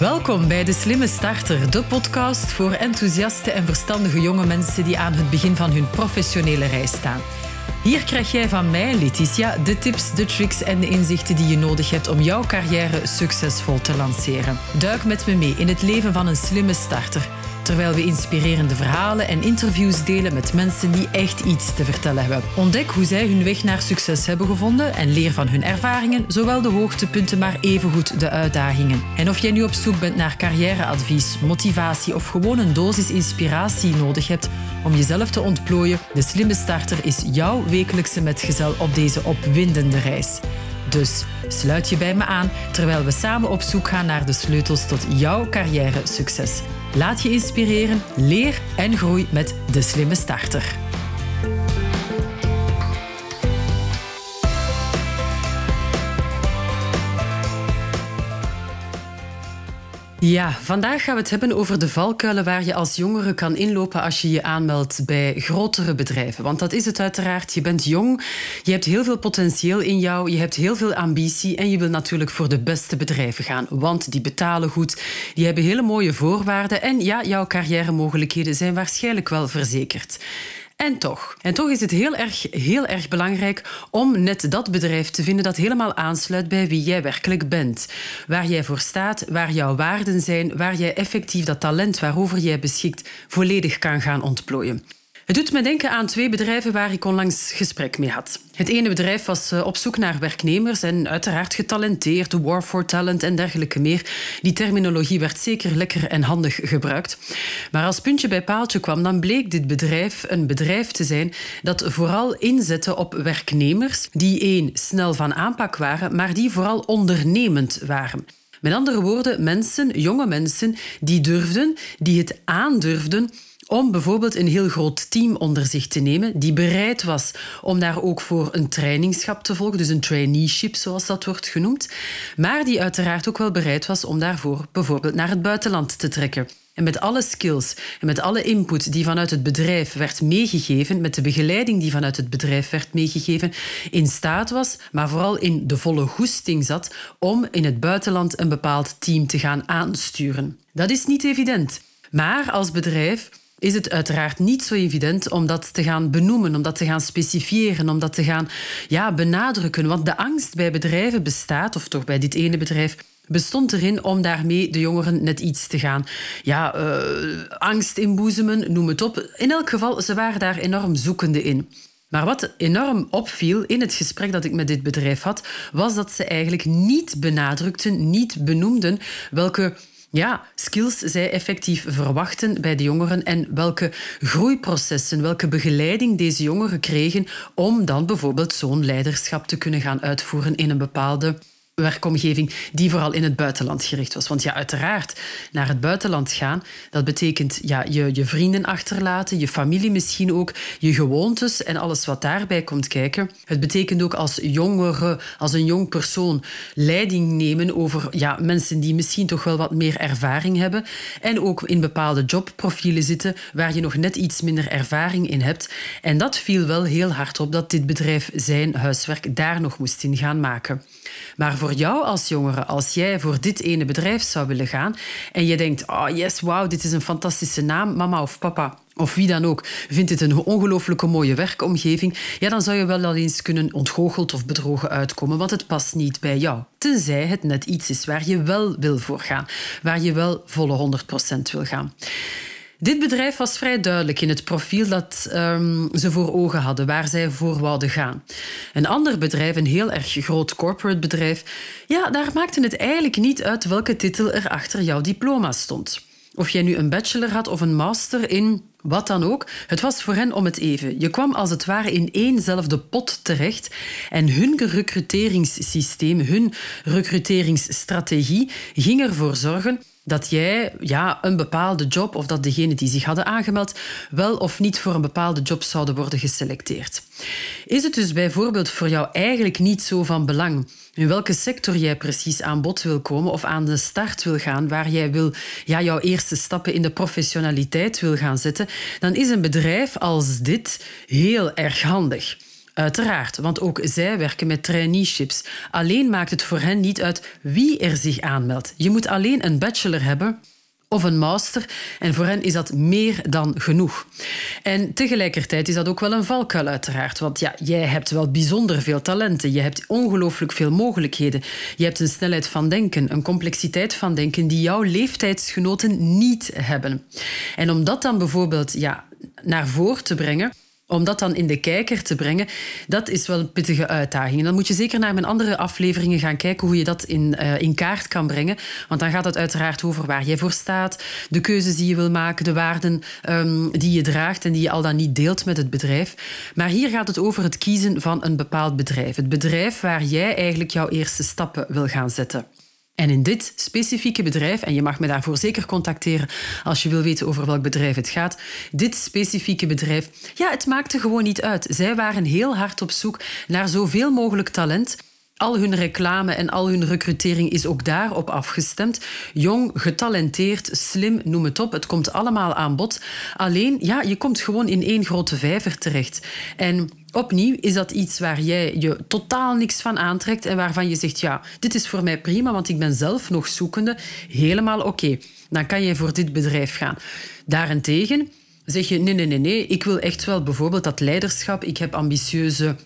Welkom bij De Slimme Starter, de podcast voor enthousiaste en verstandige jonge mensen die aan het begin van hun professionele reis staan. Hier krijg jij van mij, Letitia, de tips, de tricks en de inzichten die je nodig hebt om jouw carrière succesvol te lanceren. Duik met me mee in het leven van een slimme starter terwijl we inspirerende verhalen en interviews delen met mensen die echt iets te vertellen hebben. Ontdek hoe zij hun weg naar succes hebben gevonden en leer van hun ervaringen, zowel de hoogtepunten maar evengoed de uitdagingen. En of jij nu op zoek bent naar carrièreadvies, motivatie of gewoon een dosis inspiratie nodig hebt om jezelf te ontplooien, de slimme starter is jouw wekelijkse metgezel op deze opwindende reis. Dus sluit je bij me aan terwijl we samen op zoek gaan naar de sleutels tot jouw carrière succes. Laat je inspireren, leer en groei met de slimme starter. Ja, vandaag gaan we het hebben over de valkuilen waar je als jongere kan inlopen als je je aanmeldt bij grotere bedrijven. Want dat is het uiteraard. Je bent jong, je hebt heel veel potentieel in jou, je hebt heel veel ambitie en je wil natuurlijk voor de beste bedrijven gaan. Want die betalen goed, die hebben hele mooie voorwaarden en ja, jouw carrière-mogelijkheden zijn waarschijnlijk wel verzekerd. En toch. En toch is het heel erg, heel erg belangrijk om net dat bedrijf te vinden dat helemaal aansluit bij wie jij werkelijk bent. Waar jij voor staat, waar jouw waarden zijn, waar jij effectief dat talent waarover jij beschikt volledig kan gaan ontplooien. Het doet me denken aan twee bedrijven waar ik onlangs gesprek mee had. Het ene bedrijf was eh, op zoek naar werknemers en uiteraard getalenteerd, war for talent en dergelijke meer. Die terminologie werd zeker lekker en handig gebruikt. Maar als puntje bij paaltje kwam, dan bleek dit bedrijf een bedrijf te zijn dat vooral inzette op werknemers die één snel van aanpak waren, maar die vooral ondernemend waren. Met andere woorden, mensen, jonge mensen, die durfden, die het aandurfden om bijvoorbeeld een heel groot team onder zich te nemen, die bereid was om daar ook voor een trainingschap te volgen, dus een traineeship zoals dat wordt genoemd, maar die uiteraard ook wel bereid was om daarvoor bijvoorbeeld naar het buitenland te trekken. En met alle skills en met alle input die vanuit het bedrijf werd meegegeven, met de begeleiding die vanuit het bedrijf werd meegegeven, in staat was, maar vooral in de volle goesting zat om in het buitenland een bepaald team te gaan aansturen. Dat is niet evident. Maar als bedrijf is het uiteraard niet zo evident om dat te gaan benoemen, om dat te gaan specifieren, om dat te gaan ja, benadrukken. Want de angst bij bedrijven bestaat, of toch bij dit ene bedrijf, bestond erin om daarmee de jongeren net iets te gaan. Ja, uh, angst inboezemen, noem het op. In elk geval, ze waren daar enorm zoekende in. Maar wat enorm opviel in het gesprek dat ik met dit bedrijf had, was dat ze eigenlijk niet benadrukten, niet benoemden welke ja, skills zij effectief verwachten bij de jongeren en welke groeiprocessen, welke begeleiding deze jongeren kregen om dan bijvoorbeeld zo'n leiderschap te kunnen gaan uitvoeren in een bepaalde werkomgeving die vooral in het buitenland gericht was. Want ja, uiteraard, naar het buitenland gaan, dat betekent ja, je, je vrienden achterlaten, je familie misschien ook, je gewoontes en alles wat daarbij komt kijken. Het betekent ook als jongere, als een jong persoon, leiding nemen over ja, mensen die misschien toch wel wat meer ervaring hebben en ook in bepaalde jobprofielen zitten waar je nog net iets minder ervaring in hebt. En dat viel wel heel hard op dat dit bedrijf zijn huiswerk daar nog moest in gaan maken. Maar voor jou als jongere, als jij voor dit ene bedrijf zou willen gaan en je denkt, oh yes, wauw, dit is een fantastische naam, mama of papa of wie dan ook, vindt dit een ongelooflijke mooie werkomgeving, ja, dan zou je wel eens kunnen ontgoocheld of bedrogen uitkomen, want het past niet bij jou. Tenzij het net iets is waar je wel wil voor gaan, waar je wel volle 100% wil gaan. Dit bedrijf was vrij duidelijk in het profiel dat um, ze voor ogen hadden, waar zij voor wouden gaan. Een ander bedrijf, een heel erg groot corporate bedrijf, ja, daar maakte het eigenlijk niet uit welke titel er achter jouw diploma stond. Of jij nu een bachelor had of een master in wat dan ook, het was voor hen om het even. Je kwam als het ware in éénzelfde pot terecht en hun recruteringssysteem, hun recruteringsstrategie ging ervoor zorgen dat jij ja, een bepaalde job of dat degenen die zich hadden aangemeld wel of niet voor een bepaalde job zouden worden geselecteerd. Is het dus bijvoorbeeld voor jou eigenlijk niet zo van belang in welke sector jij precies aan bod wil komen of aan de start wil gaan, waar jij wil, ja, jouw eerste stappen in de professionaliteit wil gaan zetten, dan is een bedrijf als dit heel erg handig. Uiteraard, want ook zij werken met traineeships. Alleen maakt het voor hen niet uit wie er zich aanmeldt. Je moet alleen een bachelor hebben of een master. En voor hen is dat meer dan genoeg. En tegelijkertijd is dat ook wel een valkuil, uiteraard. Want ja, jij hebt wel bijzonder veel talenten. Je hebt ongelooflijk veel mogelijkheden. Je hebt een snelheid van denken, een complexiteit van denken die jouw leeftijdsgenoten niet hebben. En om dat dan bijvoorbeeld ja, naar voren te brengen om dat dan in de kijker te brengen, dat is wel een pittige uitdaging. En dan moet je zeker naar mijn andere afleveringen gaan kijken hoe je dat in, uh, in kaart kan brengen. Want dan gaat het uiteraard over waar jij voor staat, de keuzes die je wil maken, de waarden um, die je draagt en die je al dan niet deelt met het bedrijf. Maar hier gaat het over het kiezen van een bepaald bedrijf. Het bedrijf waar jij eigenlijk jouw eerste stappen wil gaan zetten. En in dit specifieke bedrijf, en je mag me daarvoor zeker contacteren als je wil weten over welk bedrijf het gaat, dit specifieke bedrijf, ja, het maakte gewoon niet uit. Zij waren heel hard op zoek naar zoveel mogelijk talent. Al hun reclame en al hun recrutering is ook daarop afgestemd. Jong, getalenteerd, slim, noem het op. Het komt allemaal aan bod. Alleen, ja, je komt gewoon in één grote vijver terecht. En opnieuw is dat iets waar jij je totaal niks van aantrekt en waarvan je zegt, ja, dit is voor mij prima, want ik ben zelf nog zoekende. Helemaal oké. Dan kan je voor dit bedrijf gaan. Daarentegen zeg je, nee, nee, nee, nee, ik wil echt wel bijvoorbeeld dat leiderschap. Ik heb ambitieuze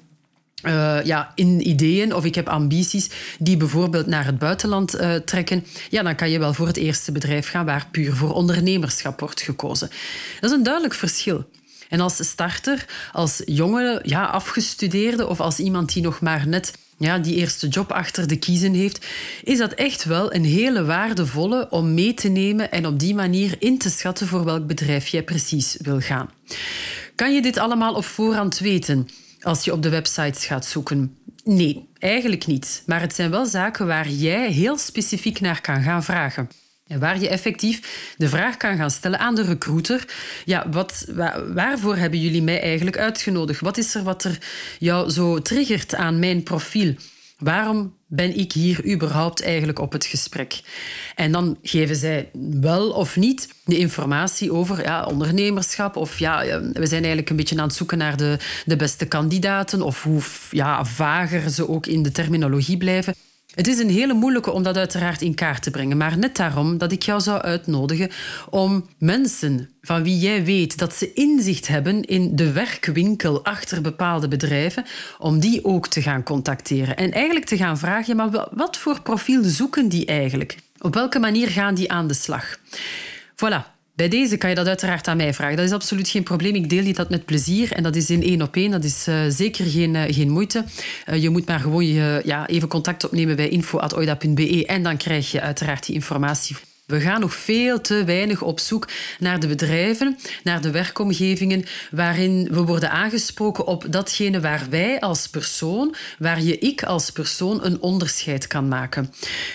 uh, ja, in ideeën of ik heb ambities die bijvoorbeeld naar het buitenland uh, trekken, ja, dan kan je wel voor het eerste bedrijf gaan waar puur voor ondernemerschap wordt gekozen. Dat is een duidelijk verschil. En als starter, als jonge, ja, afgestudeerde of als iemand die nog maar net ja, die eerste job achter de kiezen heeft, is dat echt wel een hele waardevolle om mee te nemen en op die manier in te schatten voor welk bedrijf jij precies wil gaan. Kan je dit allemaal op voorhand weten als je op de websites gaat zoeken? Nee, eigenlijk niet. Maar het zijn wel zaken waar jij heel specifiek naar kan gaan vragen. Waar je effectief de vraag kan gaan stellen aan de recruiter: ja, wat, waarvoor hebben jullie mij eigenlijk uitgenodigd? Wat is er wat er jou zo triggert aan mijn profiel? Waarom ben ik hier überhaupt eigenlijk op het gesprek? En dan geven zij wel of niet de informatie over ja, ondernemerschap. Of ja, we zijn eigenlijk een beetje aan het zoeken naar de, de beste kandidaten. Of hoe ja, vager ze ook in de terminologie blijven. Het is een hele moeilijke om dat uiteraard in kaart te brengen, maar net daarom dat ik jou zou uitnodigen om mensen van wie jij weet dat ze inzicht hebben in de werkwinkel achter bepaalde bedrijven, om die ook te gaan contacteren. En eigenlijk te gaan vragen, maar wat voor profiel zoeken die eigenlijk? Op welke manier gaan die aan de slag? Voilà, bij deze kan je dat uiteraard aan mij vragen. Dat is absoluut geen probleem. Ik deel je dat met plezier. En dat is in één op één. Dat is uh, zeker geen, uh, geen moeite. Uh, je moet maar gewoon je, ja, even contact opnemen bij info.oida.be en dan krijg je uiteraard die informatie. We gaan nog veel te weinig op zoek naar de bedrijven, naar de werkomgevingen waarin we worden aangesproken op datgene waar wij als persoon, waar je ik als persoon een onderscheid kan maken.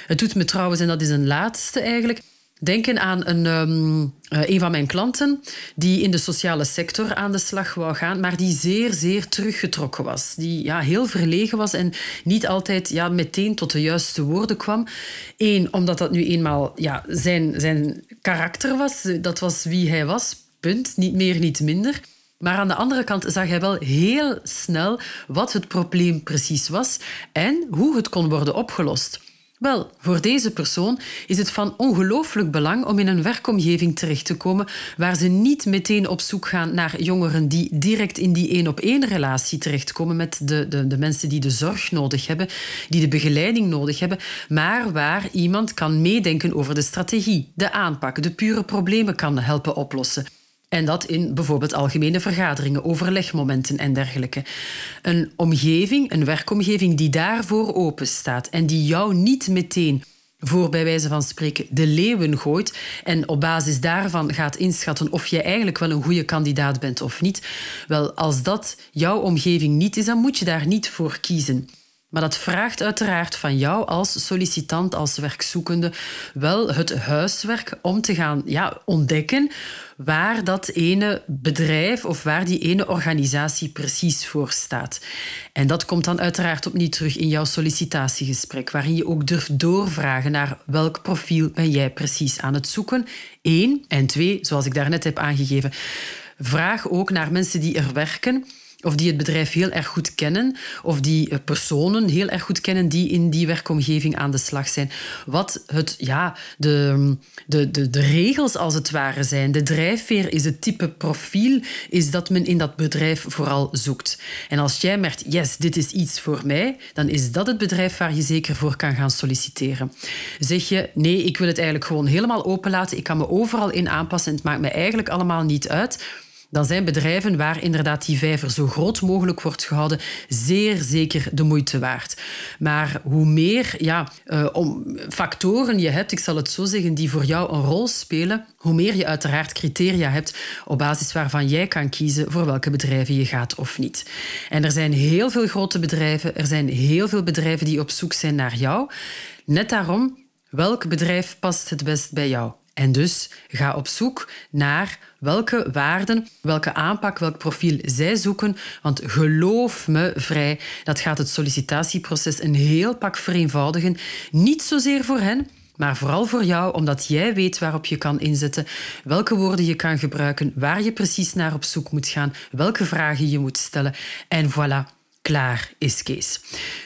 Het doet me trouwens, en dat is een laatste eigenlijk, denken aan een, um, een van mijn klanten die in de sociale sector aan de slag wou gaan, maar die zeer, zeer teruggetrokken was. Die ja, heel verlegen was en niet altijd ja, meteen tot de juiste woorden kwam. Eén, omdat dat nu eenmaal ja, zijn, zijn karakter was. Dat was wie hij was, punt. Niet meer, niet minder. Maar aan de andere kant zag hij wel heel snel wat het probleem precies was en hoe het kon worden opgelost. Wel, voor deze persoon is het van ongelooflijk belang om in een werkomgeving terecht te komen waar ze niet meteen op zoek gaan naar jongeren die direct in die één-op-één relatie terechtkomen met de, de, de mensen die de zorg nodig hebben, die de begeleiding nodig hebben, maar waar iemand kan meedenken over de strategie, de aanpak, de pure problemen kan helpen oplossen. En dat in bijvoorbeeld algemene vergaderingen, overlegmomenten en dergelijke. Een omgeving, een werkomgeving die daarvoor open staat en die jou niet meteen voor bij wijze van spreken de leeuwen gooit en op basis daarvan gaat inschatten of je eigenlijk wel een goede kandidaat bent of niet. Wel, als dat jouw omgeving niet is, dan moet je daar niet voor kiezen. Maar dat vraagt uiteraard van jou als sollicitant, als werkzoekende, wel het huiswerk om te gaan ja, ontdekken waar dat ene bedrijf of waar die ene organisatie precies voor staat. En dat komt dan uiteraard opnieuw terug in jouw sollicitatiegesprek, waarin je ook durft doorvragen naar welk profiel ben jij precies aan het zoeken. Eén. En twee, zoals ik daarnet heb aangegeven, vraag ook naar mensen die er werken of die het bedrijf heel erg goed kennen, of die eh, personen heel erg goed kennen die in die werkomgeving aan de slag zijn. Wat het, ja, de, de, de, de regels als het ware zijn. De drijfveer is het type profiel, is dat men in dat bedrijf vooral zoekt. En als jij merkt, yes, dit is iets voor mij, dan is dat het bedrijf waar je zeker voor kan gaan solliciteren. Zeg je, nee, ik wil het eigenlijk gewoon helemaal openlaten, ik kan me overal in aanpassen en het maakt me eigenlijk allemaal niet uit dan zijn bedrijven waar inderdaad die vijver zo groot mogelijk wordt gehouden zeer zeker de moeite waard. Maar hoe meer ja, uh, om factoren je hebt, ik zal het zo zeggen, die voor jou een rol spelen, hoe meer je uiteraard criteria hebt op basis waarvan jij kan kiezen voor welke bedrijven je gaat of niet. En er zijn heel veel grote bedrijven, er zijn heel veel bedrijven die op zoek zijn naar jou. Net daarom, welk bedrijf past het best bij jou? En dus ga op zoek naar welke waarden, welke aanpak, welk profiel zij zoeken. Want geloof me vrij, dat gaat het sollicitatieproces een heel pak vereenvoudigen. Niet zozeer voor hen, maar vooral voor jou, omdat jij weet waarop je kan inzetten, welke woorden je kan gebruiken, waar je precies naar op zoek moet gaan, welke vragen je moet stellen. En voilà, klaar is Kees.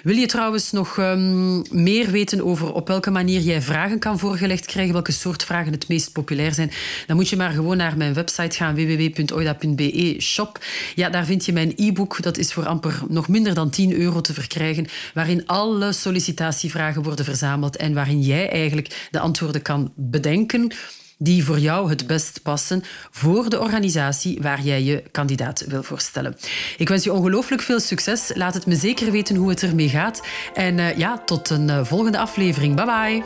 Wil je trouwens nog um, meer weten over op welke manier jij vragen kan voorgelegd krijgen, welke soort vragen het meest populair zijn, dan moet je maar gewoon naar mijn website gaan, www.oida.be shop. Ja, daar vind je mijn e-book. Dat is voor amper nog minder dan 10 euro te verkrijgen, waarin alle sollicitatievragen worden verzameld en waarin jij eigenlijk de antwoorden kan bedenken die voor jou het best passen voor de organisatie waar jij je kandidaat wil voorstellen. Ik wens je ongelooflijk veel succes. Laat het me zeker weten hoe het ermee gaat. En uh, ja, tot een uh, volgende aflevering. Bye bye.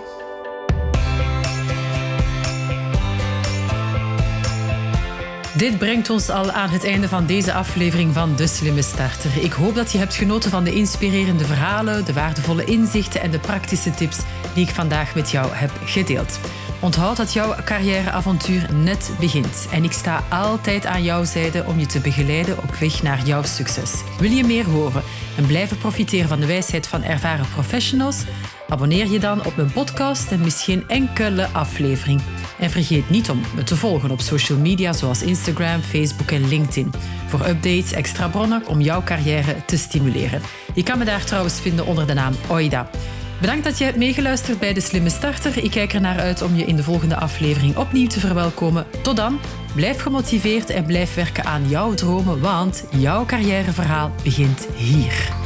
Dit brengt ons al aan het einde van deze aflevering van De Slimme Starter. Ik hoop dat je hebt genoten van de inspirerende verhalen, de waardevolle inzichten en de praktische tips die ik vandaag met jou heb gedeeld. Onthoud dat jouw carrièreavontuur net begint en ik sta altijd aan jouw zijde om je te begeleiden op weg naar jouw succes. Wil je meer horen en blijven profiteren van de wijsheid van ervaren professionals? Abonneer je dan op mijn podcast en mis geen enkele aflevering. En vergeet niet om me te volgen op social media zoals Instagram, Facebook en LinkedIn. Voor updates, extra bronnen om jouw carrière te stimuleren. Je kan me daar trouwens vinden onder de naam Oida. Bedankt dat je hebt meegeluisterd bij De Slimme Starter. Ik kijk er naar uit om je in de volgende aflevering opnieuw te verwelkomen. Tot dan, blijf gemotiveerd en blijf werken aan jouw dromen, want jouw carrièreverhaal begint hier.